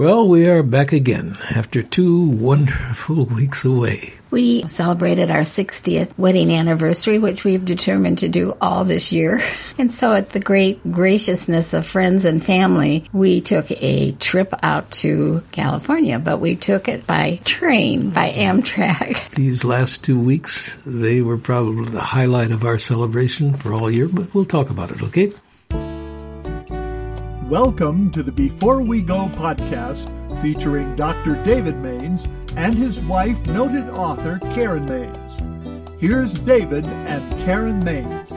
Well, we are back again after two wonderful weeks away. We celebrated our 60th wedding anniversary, which we've determined to do all this year. And so, at the great graciousness of friends and family, we took a trip out to California, but we took it by train, by mm-hmm. Amtrak. These last two weeks, they were probably the highlight of our celebration for all year, but we'll talk about it, okay? Welcome to the Before We Go podcast featuring Dr. David Mains and his wife, noted author Karen Mains. Here's David and Karen Mains.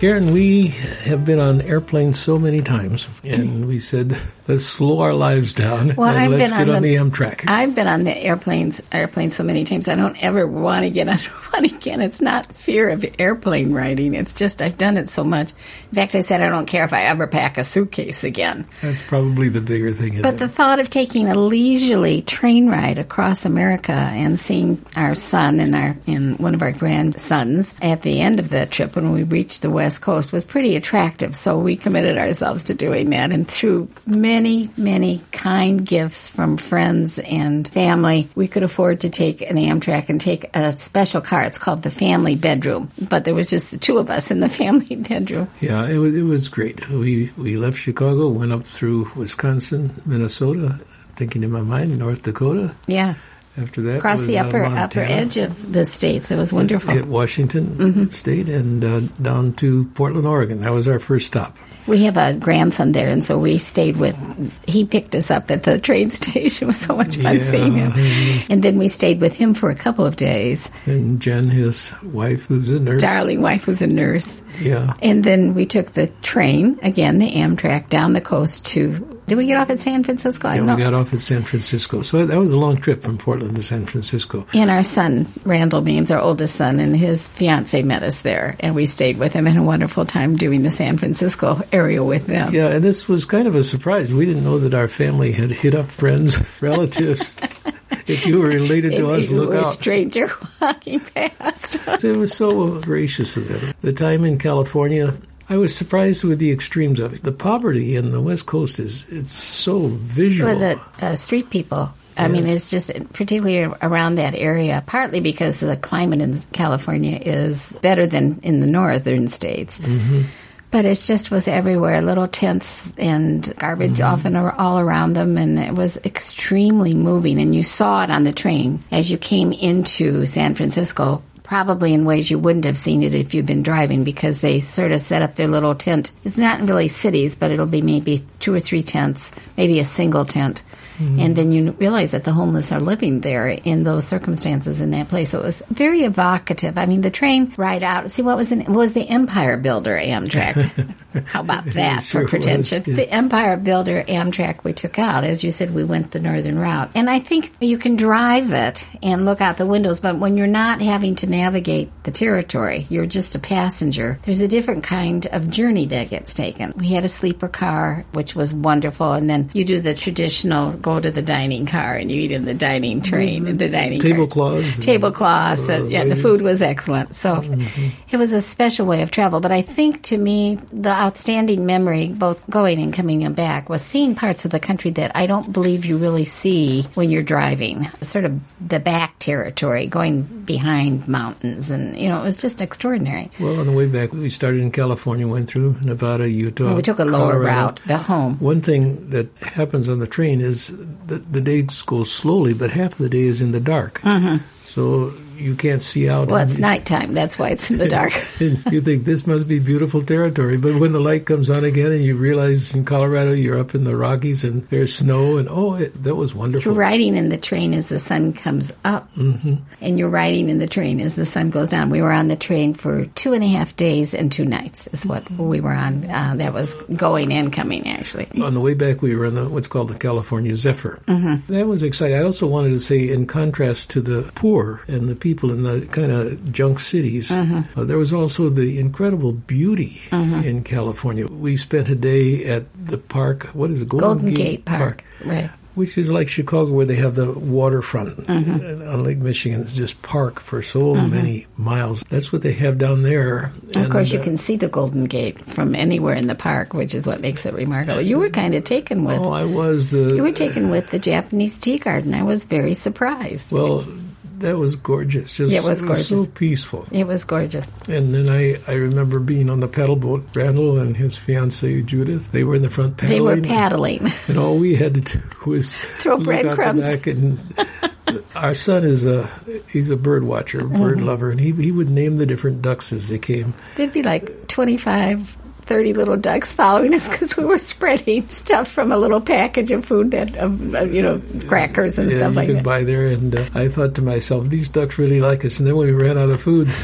Karen, we have been on airplanes so many times, and we said, let's slow our lives down Well, and I've let's been get on on the- the Amtrak. I've been on the airplanes airplanes so many times I don't ever want to get on one again. It's not fear of airplane riding. It's just I've done it so much. In fact, I said I don't care if I ever pack a suitcase again. That's probably the bigger thing. But the thought of taking a leisurely train ride across America and seeing our son and our and one of our grandsons at the end of the trip when we reached the West Coast was pretty attractive. So we committed ourselves to doing that, and through many, many kind gifts from friends and family, we could afford to take an Amtrak and take a special car. It's called the family bedroom, but there was just the two of us in the family bedroom. yeah, it was, it was great. We, we left Chicago, went up through Wisconsin, Minnesota, thinking in my mind, North Dakota. Yeah, After that, across was, the uh, upper upper edge of the states. It was wonderful. Washington State and uh, down to Portland, Oregon. That was our first stop. We have a grandson there, and so we stayed with. He picked us up at the train station. It was so much fun Yeah. seeing him. And then we stayed with him for a couple of days. And Jen, his wife, who's a nurse. Darling wife was a nurse, Yeah. and then we took the train again, the Amtrak, down the coast to. Did we get off at San Francisco? I Yeah, we got off at San Francisco. So that was a long trip from Portland to San Francisco. And our son, Randall Mains, our oldest son, and his fiance met us there, and we stayed with him and had a wonderful time doing the San Francisco area with them. Yeah, and this was kind of a surprise. We didn't know that our family had hit up friends, relatives. if you were related to us, If you look out. stranger walking past. It was so gracious of them. The time in California, I was surprised with the extremes of it. The poverty in the West Coast is it's so visual. For the uh, street people. I mean, it's just particularly around that area, partly because the climate in California is better than in the northern states. But it just was everywhere, little tents and garbage often all around them, and it was extremely moving. And you saw it on the train as you came into San Francisco, probably in ways you wouldn't have seen it if you'd been driving, because they sort of set up their little tent. It's not really cities, but it'll be maybe two or three tents, maybe a single tent. Mm-hmm. And then you realize that the homeless are living there in those circumstances in that place. So it was very evocative. I mean, the train ride out. See, what was was the Empire Builder Amtrak? How about that sure for was, pretension? yeah. The Empire Builder Amtrak we took out. As you said, we went the northern route. And I think you can drive it and look out the windows, but when you're not having to navigate the territory, you're just a passenger, there's a different kind of journey that gets taken. We had a sleeper car, which was wonderful, and then you do the traditional go to the dining car and you eat in the dining train, in the dining Tablecloths tablecloths. uh, yeah, the food was excellent. So it was a special way of travel. But I think to me, the outstanding memory, both going and coming back, was seeing parts of the country that I don't believe you really see when you're driving. Sort of the back territory, going behind mountains, and you know, it was just extraordinary. well, on the way back, we started in California, went through Nevada, Utah. we took a lower route back home. One thing that happens on the train is that the day goes slowly, but half of the day is in the dark. Mm-hmm. So you can't see out. Well, it's nighttime. That's why it's in the dark. you think this must be beautiful territory, but when the light comes on again and you realize in Colorado you're up in the Rockies and there's snow and oh, it, that was wonderful. You're riding in the train as the sun comes up, mm-hmm. and you're riding in the train as the sun goes down. We were on the train for two and a half days and two nights. Is what we were on. Uh, that was going and coming actually. On the way back, we were on the, what's called the California Zephyr. Mm-hmm. That was exciting. I also wanted to say, in contrast to the poor and the people in the kind of junk cities, uh, there was also the incredible beauty in California. We spent a day at the park. What is it? Golden Gate Park. Right. which is like Chicago, where they have the waterfront Mm-hmm. on Lake Michigan. It's just park for so many miles. That's what they have down there. Of course, you uh, can see the Golden Gate from anywhere in the park, which is what makes it remarkable. You were kind of taken with. Oh, I was the. You were taken with the Japanese tea garden. I was very surprised. Well, that was gorgeous. Just, Yeah, it was gorgeous. it so peaceful. It was gorgeous. And then I, I remember being on the paddle boat. Randall and his fiancee Judith, they were in the front paddling. They were paddling. And all we had to do was Throw breadcrumbs. back and our son is a he's a bird watcher, bird Mm-hmm. lover, and he he would name the different ducks as they came. There'd be like 25, 30 little ducks following us because we were spreading stuff from a little package of food that, of, uh, you know, crackers and Yeah, stuff you like could that. buy there, and uh, I thought to myself, these ducks really like us. And then when we ran out of food,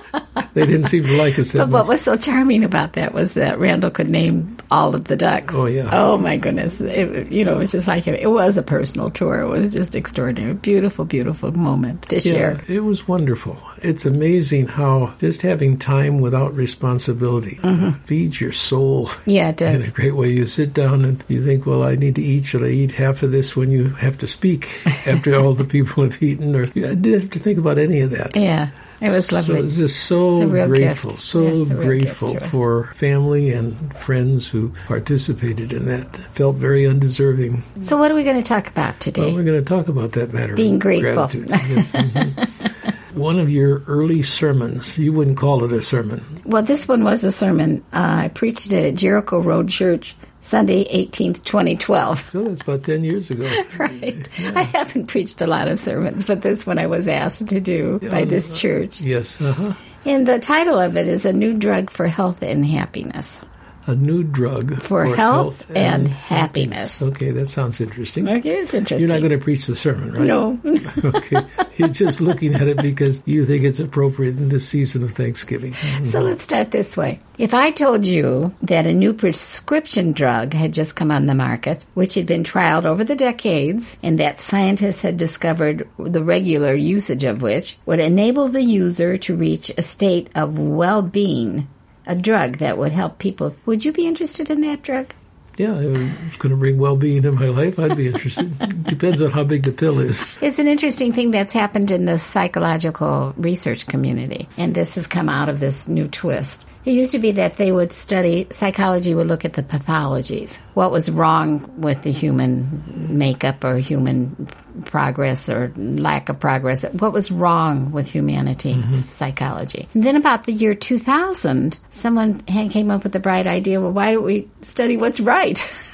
they didn't seem to like us But what was so charming about that was that Randall could name all of the ducks. Oh, yeah. Oh my goodness! It, you know, it was just like it was a personal tour. It was just extraordinary, beautiful, beautiful moment to share. Yeah, it was wonderful. It's amazing how just having time without responsibility mm-hmm. feeds your soul Yeah, it does. in a great way. You sit down and you think, well, I need to eat. Should I eat half of this when you have to speak after all the people have eaten? Or I didn't have to think about any of that. Yeah, it was lovely. it's just so It's a real grateful, gift. so Yes, grateful gift to us. for family and friends who participated in that. Felt very undeserving. so, what are we going to talk about Well, today? we're going to talk about that matter. Being grateful. Yes, mhm. One of your early sermons, you wouldn't call it a sermon. Well, this one was a sermon. Uh, I preached it at Jericho Road Church, Sunday, 18th, 2012. So that's about 10 years ago. Right. I haven't preached a lot of sermons, but this one I was asked to do by this church. Yes, uh-huh. And the title of it is A New Drug for Health and Happiness. A new drug For, health, and, happiness. Okay, that sounds interesting. Okay, it's interesting. You're not going to preach the sermon, right? No. okay. You're just looking at it because you think it's appropriate in this season of Thanksgiving. Mm-hmm. So let's start this way. If I told you that a new prescription drug had just come on the market, which had been trialed over the decades, and that scientists had discovered the regular usage of which would enable the user to reach a state of well being, a drug that would help people, would you be interested in that drug? Yeah, it's going to bring well-being in my life. I'd be interested. Depends on how big the pill is. It's an interesting thing that's happened in the psychological research community, and this has come out of this new twist. It used to be that they would study, psychology would look at the pathologies. What was wrong with the human makeup or human progress or lack of progress? What was wrong with humanity mm-hmm. psychology? And then about the year 2000, someone came up with the bright idea well, why don't we study what's right?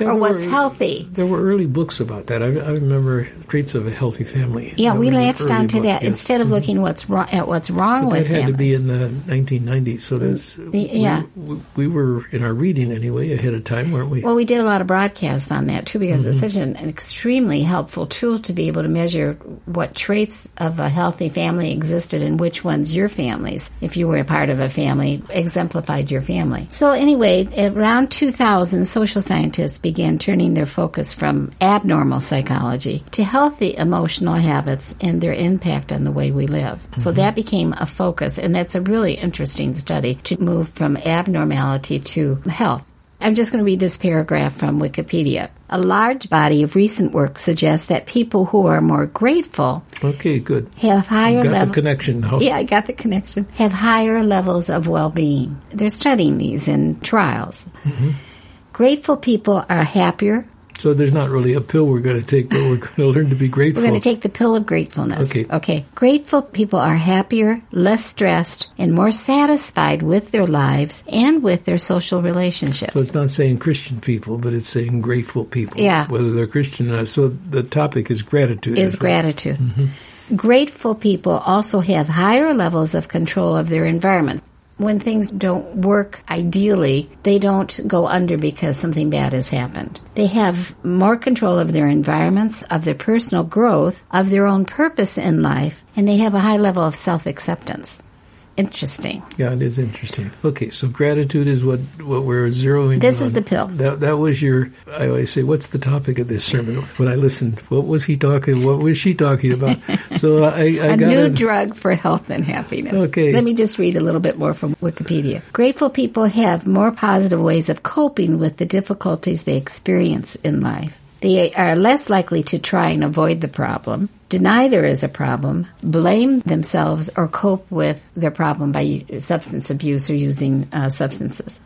Or what's were- healthy? There were early books about that. I, I remember Traits of a Healthy Family. Yeah, That we latched onto book, that instead of looking what's wrong at what's wrong But with that had to be in the 1990s, so that's yeah. We, we, we were in our reading anyway ahead of time, weren't we? Well, we did a lot of broadcasts on that too because Mm-hmm. it's such an, an extremely helpful tool to be able to measure what traits of a healthy family existed and which ones your families, if you were a part of a family, exemplified your family. So anyway, around 2000, social scientists began turning their focus from abnormal psychology to healthy emotional habits and their impact on the way we live. So that became a focus, and that's a really interesting study to move from abnormality to health. I'm just going to read this paragraph from Wikipedia. A large body of recent work suggests that people who are more grateful okay, good. have higher levels. connection now. Yeah, I got the connection. Have higher levels of well-being. They're studying these in trials. Mm-hmm. Grateful people are happier. So there's not really a pill we're going to take, but we're going to learn to be grateful. We're going to take the pill of gratefulness. Okay. Okay. Grateful people are happier, less stressed, and more satisfied with their lives and with their social relationships. So it's not saying Christian people, but it's saying grateful people. Yeah. Whether they're Christian or not. So the topic is gratitude. is gratitude. Mm-hmm. Grateful people also have higher levels of control of their environment. When things don't work ideally, they don't go under because something bad has happened. They have more control of their environments, of their personal growth, of their own purpose in life, and they have a high level of self acceptance. Interesting. Yeah, it is interesting. Okay, so gratitude is what what we're zeroing. This in is the pill. That that was your. I always say, what's the topic of this sermon? When I listened, what was he talking? What was she talking about? So I, I a got new it. drug for health and happiness. Okay. Let me just read a little bit more from Wikipedia. Grateful people have more positive ways of coping with the difficulties they experience in life. They are less likely to try and avoid the problem, deny there is a problem, blame themselves, or cope with their problem by substance abuse or using uh, substances.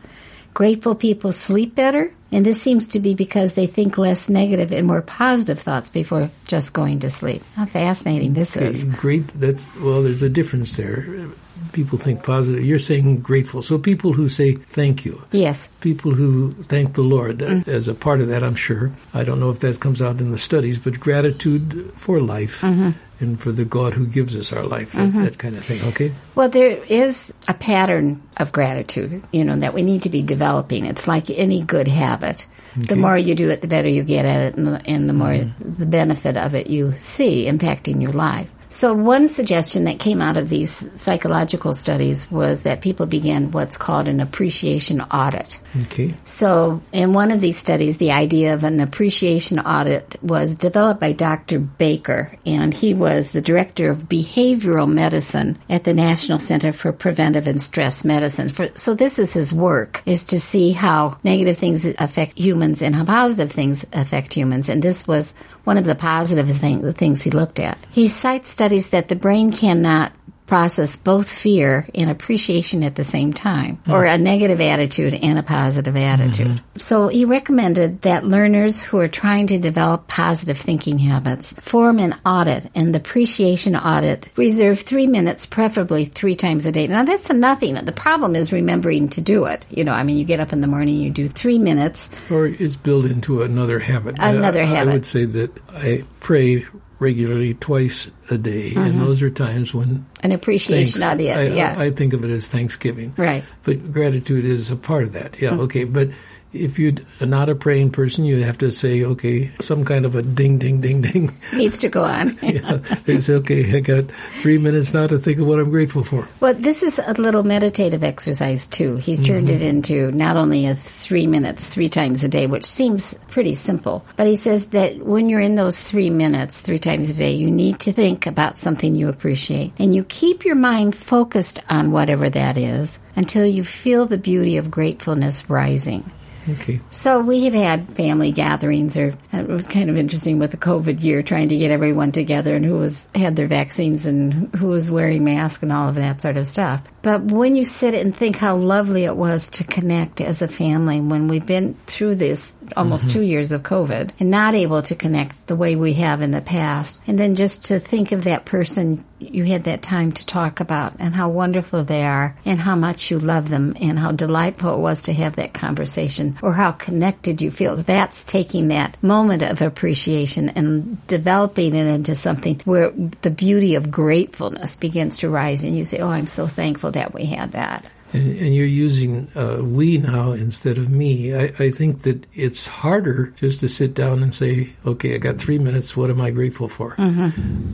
Grateful people sleep better, and this seems to be because they think less negative and more positive thoughts before just going to sleep. How fascinating this is. great. That's well. There's a difference there. People think positive. You're saying grateful. So people who say thank you, Yes. people who thank the Lord Mm. as a part of that, I'm sure. I don't know if that comes out in the studies, but gratitude for life Mm-hmm. and for the God who gives us our life, that, that kind of thing. Okay. Well, there is a pattern of gratitude, you know, that we need to be developing. It's like any good habit. The more you do it, the better you get at it, and the, and the more the benefit of it you see impacting your life. So, one suggestion that came out of these psychological studies was that people began what's called an appreciation audit. Okay. So, in one of these studies, the idea of an appreciation audit was developed by Dr. Baker, and he was the director of behavioral medicine at the National Center for Preventive and Stress Medicine. For, so, this is his work: is to see how negative things affect humans and how positive things affect humans. And this was one of the positive thing, the things he looked at. He cites studies that the brain cannot process both fear and appreciation at the same time, or a negative attitude and a positive attitude. Mm-hmm. So he recommended that learners who are trying to develop positive thinking habits form an audit, and the appreciation audit reserve three minutes, preferably three times a day. Now that's nothing. The problem is remembering to do it. You know, I mean, you get up in the morning, you do three minutes. Or it's built into another habit. Another habit. I would say that I pray regularly twice a day, and mm-hmm. those are times when An appreciation thanks. audit. I, yeah. I, I think of it as Thanksgiving. Right. But gratitude is a part of that. Yeah, mm-hmm. okay. But if you're not a praying person, you have to say, okay, some kind of a ding, ding, ding, ding. Needs to go on. yeah. It's okay. I got three minutes now to think of what I'm grateful for. Well, this is a little meditative exercise too. He's turned it mm-hmm. into not only a three minutes, three times a day, which seems pretty simple, but he says that when you're in those three minutes, three times a day, you need to think about something you appreciate. And you keep your mind focused on whatever that is until you feel the beauty of gratefulness rising. Okay. So we have had family gatherings, or uh, it was kind of interesting with the COVID year, trying to get everyone together and who was had their vaccines and who was wearing masks and all of that sort of stuff. But when you sit and think how lovely it was to connect as a family when we've been through this almost mm-hmm. two years of COVID and not able to connect the way we have in the past, and then just to think of that person you had that time to talk about and how wonderful they are and how much you love them and how delightful it was to have that conversation or how connected you feel. That's taking that moment of appreciation and developing it into something where the beauty of gratefulness begins to rise and you say, Oh, I'm so thankful that we had that. And, and you're using uh, we now instead of me. I, I think that it's harder just to sit down and say, okay, I got three minutes. What am I grateful for?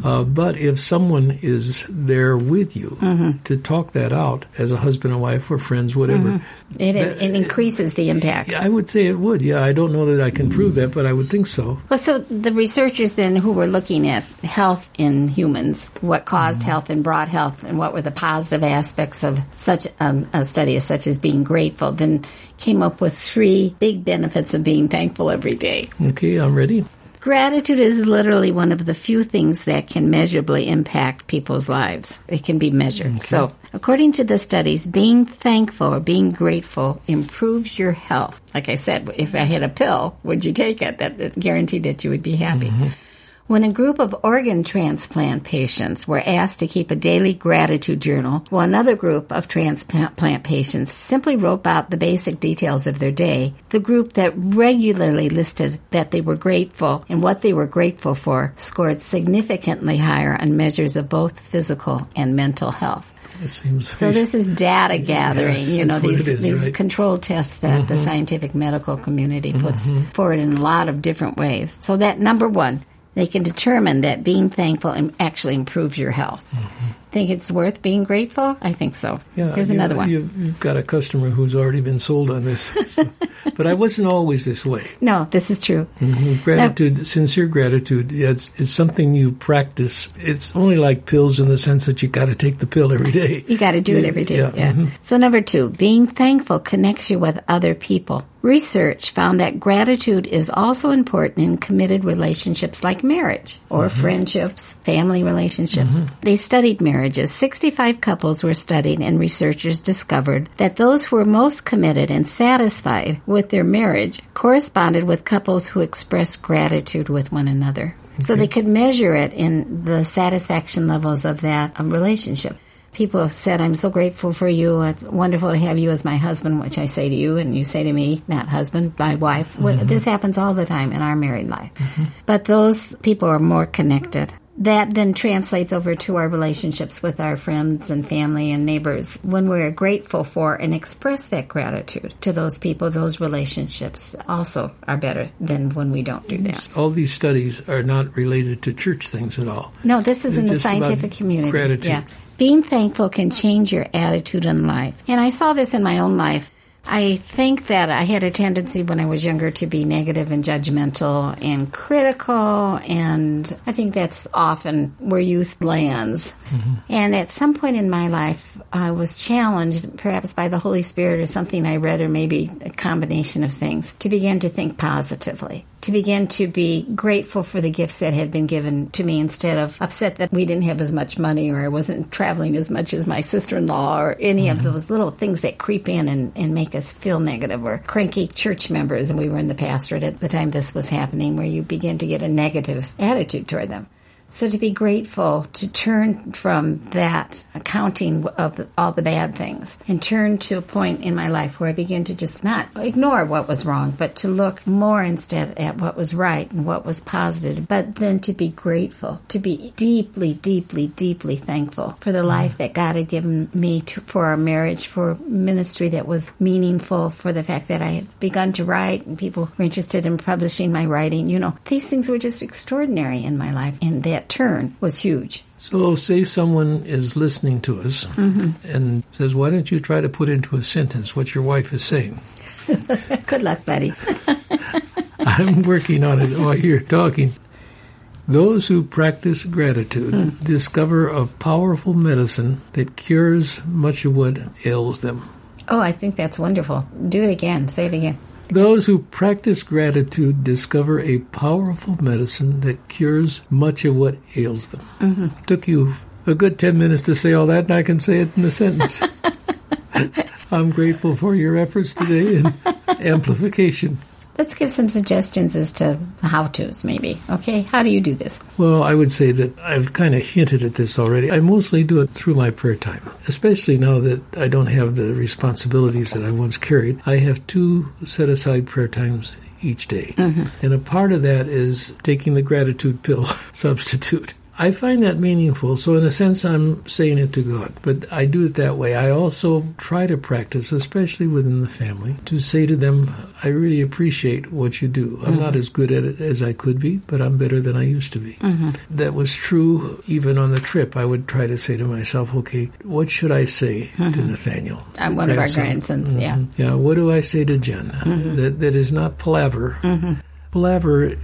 Uh, but if someone is there with you to talk that out as a husband and wife or friends, whatever, It, it, it increases the impact. I would say it would. Yeah, I don't know that I can prove that, but I would think so. Well, so the researchers then who were looking at health in humans, what caused health and brought health, and what were the positive aspects of such um, a study such as being grateful, then came up with three big benefits of being thankful every day. Okay, I'm ready. Gratitude is literally one of the few things that can measurably impact people's lives. It can be measured. So, according to the studies, being thankful or being grateful improves your health. Like I said, if I had a pill, would you take it? That, that guaranteed that you would be happy. Mm-hmm. When a group of organ transplant patients were asked to keep a daily gratitude journal, while another group of transplant patients simply wrote out the basic details of their day, the group that regularly listed that they were grateful and what they were grateful for scored significantly higher on measures of both physical and mental health. So this is data gathering, Yes, you know, these is, these right. Mm-hmm. controlled tests that the scientific medical community puts forward in a lot of different ways. So that number one, they can determine that being thankful actually improves your health. Mm-hmm. Think it's worth being grateful? I think so. Yeah, Here's another one. You've, you've got a customer who's already been sold on this. So- but I wasn't always this way. No, this is true. Mm-hmm. Gratitude, sincere gratitude, yeah, it's, it's something you practice. It's only like pills in the sense that you got to take the pill every day. You got to do it every day. Yeah, Yeah. Mm-hmm. So number two, being thankful connects you with other people. Research found that gratitude is also important in committed relationships like marriage or mm-hmm. friendships, family relationships. They studied marriages. 65 couples were studied and researchers discovered that those who were most committed and satisfied with their marriage corresponded with couples who expressed gratitude with one another. So they could measure it in the satisfaction levels of that um, relationship. People have said, I'm so grateful for you. It's wonderful to have you as my husband, which I say to you, and you say to me, not husband, my wife. What- This happens all the time in our married life. But those people are more connected. That then translates over to our relationships with our friends and family and neighbors. When we're grateful for and express that gratitude to those people, those relationships also are better than when we don't do that. All these studies are not related to church things at all. No, this is They're in the scientific community. gratitude. Yeah. Being thankful can change your attitude in life. And I saw this in my own life. I think that I had a tendency when I was younger to be negative and judgmental and critical, and I think that's often where youth lands. Mm-hmm. And at some point in my life, I was challenged, perhaps by the Holy Spirit or something I read, or maybe a combination of things, to begin to think positively, to begin to be grateful for the gifts that had been given to me instead of upset that we didn't have as much money or I wasn't traveling as much as my sister in law or any of mm-hmm. those little things that creep in and, and make us feel negative or cranky church members. And we were in the pastorate at the time this was happening where you begin to get a negative attitude toward them. So to be grateful, to turn from that accounting of all the bad things and turn to a point in my life where I begin to just not ignore what was wrong, but to look more instead at what was right and what was positive, but then to be grateful, to be deeply, deeply, deeply thankful for the life that God had given me to, for our marriage, for ministry that was meaningful, for the fact that I had begun to write and people were interested in publishing my writing. You know, these things were just extraordinary in my life, and that turn was huge. So, say someone is listening to us mm-hmm. and says, Why don't you try to put into a sentence what your wife is saying? Good luck, buddy. I'm working on it while you're talking. Those who practice gratitude hmm. discover a powerful medicine that cures much of what ails them. Oh, I think that's wonderful. Do it again. Say it again. Those who practice gratitude discover a powerful medicine that cures much of what ails them. Mm-hmm. Took you a good 10 minutes to say all that, and I can say it in a sentence. I'm grateful for your efforts today in amplification. Let's give some suggestions as to how to's, maybe. Okay, how do you do this? Well, I would say that I've kind of hinted at this already. I mostly do it through my prayer time, especially now that I don't have the responsibilities that I once carried. I have two set aside prayer times each day. Mm-hmm. And a part of that is taking the gratitude pill substitute. I find that meaningful, so in a sense, I'm saying it to God. But I do it that way. I also try to practice, especially within the family, to say to them, I really appreciate what you do. I'm not mm-hmm. as good at it as I could be, but I'm better than I used to be. Mm-hmm. That was true even on the trip. I would try to say to myself, okay, what should I say to mm-hmm. Nathaniel? I'm one of our Grandson. grandsons, yeah. Yeah, what do I say to Jen? That, that is not palaver.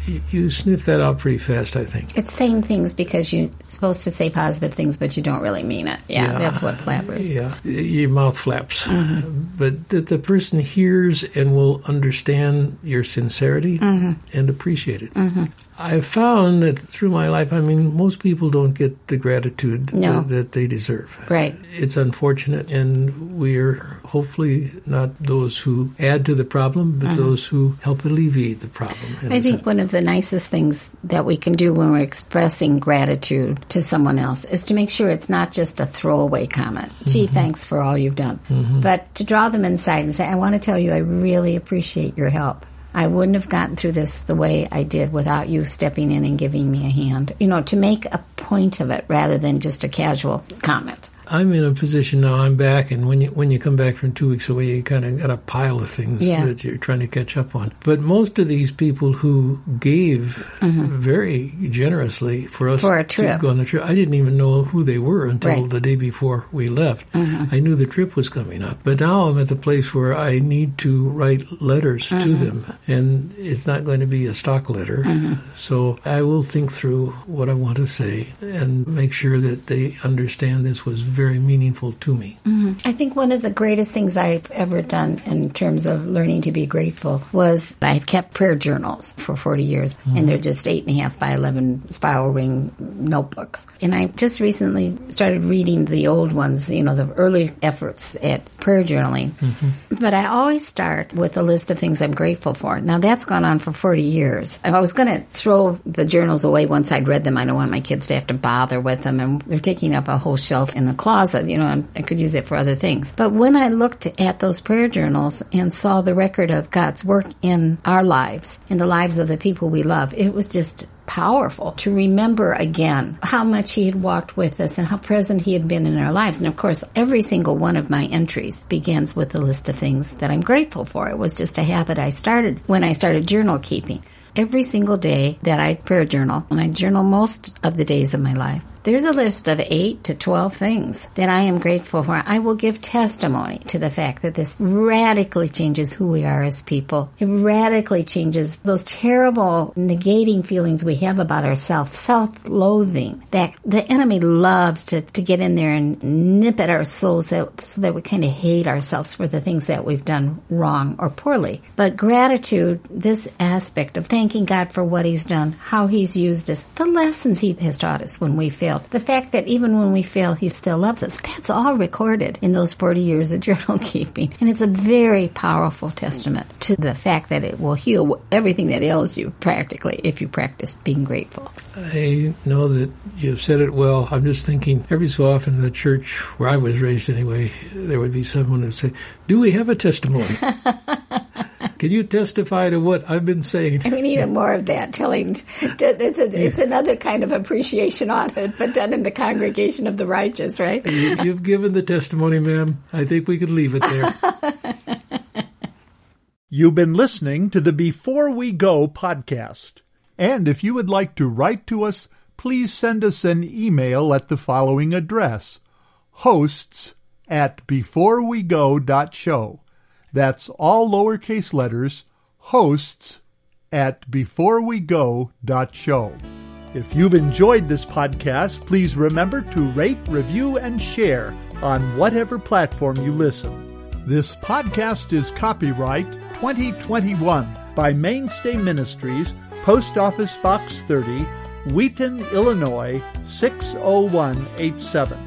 Y- you sniff that out pretty fast, I think. It's saying things because you're supposed to say positive things, but you don't really mean it. Yeah, Yeah. that's what flapper is. Yeah, your mouth flaps. Mm-hmm. But that the person hears and will understand your sincerity mm-hmm. and appreciate it. Mm-hmm. I've found that through my life, I mean, most people don't get the gratitude No. that, that they deserve. Right. It's unfortunate, and we're hopefully not those who add to the problem, but mm-hmm. those who help alleviate the problem. I think sense. one of the nicest things that we can do when we're expressing gratitude to someone else is to make sure it's not just a throwaway comment. Gee, mm-hmm. thanks for all you've done. Mm-hmm. But to draw them inside and say, I want to tell you, I really appreciate your help. I wouldn't have gotten through this the way I did without you stepping in and giving me a hand. You know, to make a point of it rather than just a casual comment. I'm in a position now. I'm back, and when you when you come back from two weeks away, you kind of got a pile of things Yeah. that you're trying to catch up on. But most of these people who gave mm-hmm. very generously for us For to go on the trip, I didn't even know who they were until Right. the day before we left. Mm-hmm. I knew the trip was coming up, but now I'm at the place where I need to write letters to mm-hmm. them, and it's not going to be a stock letter. So I will think through what I want to say and make sure that they understand this was very meaningful to me. Mm-hmm. I think one of the greatest things I've ever done in terms of learning to be grateful was I've kept prayer journals for 40 years, and mm-hmm. they're just eight and a half by 11 spiral ring notebooks. And I just recently started reading the old ones, you know, the early efforts at prayer journaling. Mm-hmm. But I always start with a list of things I'm grateful for. Now, that's gone on for 40 years. I was going to throw the journals away once I'd read them. I don't want my kids to have to bother with them, and they're taking up a whole shelf in the closet. You know, I could use it for other things. But when I looked at those prayer journals and saw the record of God's work in our lives, in the lives of the people we love, it was just powerful to remember again how much he had walked with us and how present he had been in our lives. And of course, every single one of my entries begins with a list of things that I'm grateful for. It was just a habit I started when I started journal keeping. Every single day that I prayer journal, and I journal most of the days of my life, there's a list of 8 to 12 things that I am grateful for. I will give testimony to the fact that this radically changes who we are as people. It radically changes those terrible negating feelings we have about ourselves, self-loathing, that the enemy loves to, to get in there and nip at our souls so, so that we kind of hate ourselves for the things that we've done wrong or poorly. But gratitude, this aspect of thanking God for what he's done, how he's used us, the lessons he has taught us when we failed, the fact that even when we fail, he still loves us, that's all recorded in those 40 years of journal keeping. And it's a very powerful testament to the fact that it will heal everything that ails you practically if you practice being grateful. I know that you've said it well. I'm just thinking every so often in the church where I was raised anyway, there would be someone who'd say, Do we have a testimony? Can you testify to what I've been saying? We need more of that telling. It's, a, it's another kind of appreciation audit, but done in the congregation of the righteous, right? You- You've given the testimony, ma'am. I think we could leave it there. You've been listening to the Before We Go podcast. And if you would like to write to us, please send us an email at the following address hosts at beforewego.show. That's all lowercase letters, hosts at beforewego.show. If you've enjoyed this podcast, please remember to rate, review, and share on whatever platform you listen. This podcast is copyright 2021 by Mainstay Ministries, Post Office Box 30, Wheaton, Illinois 60187.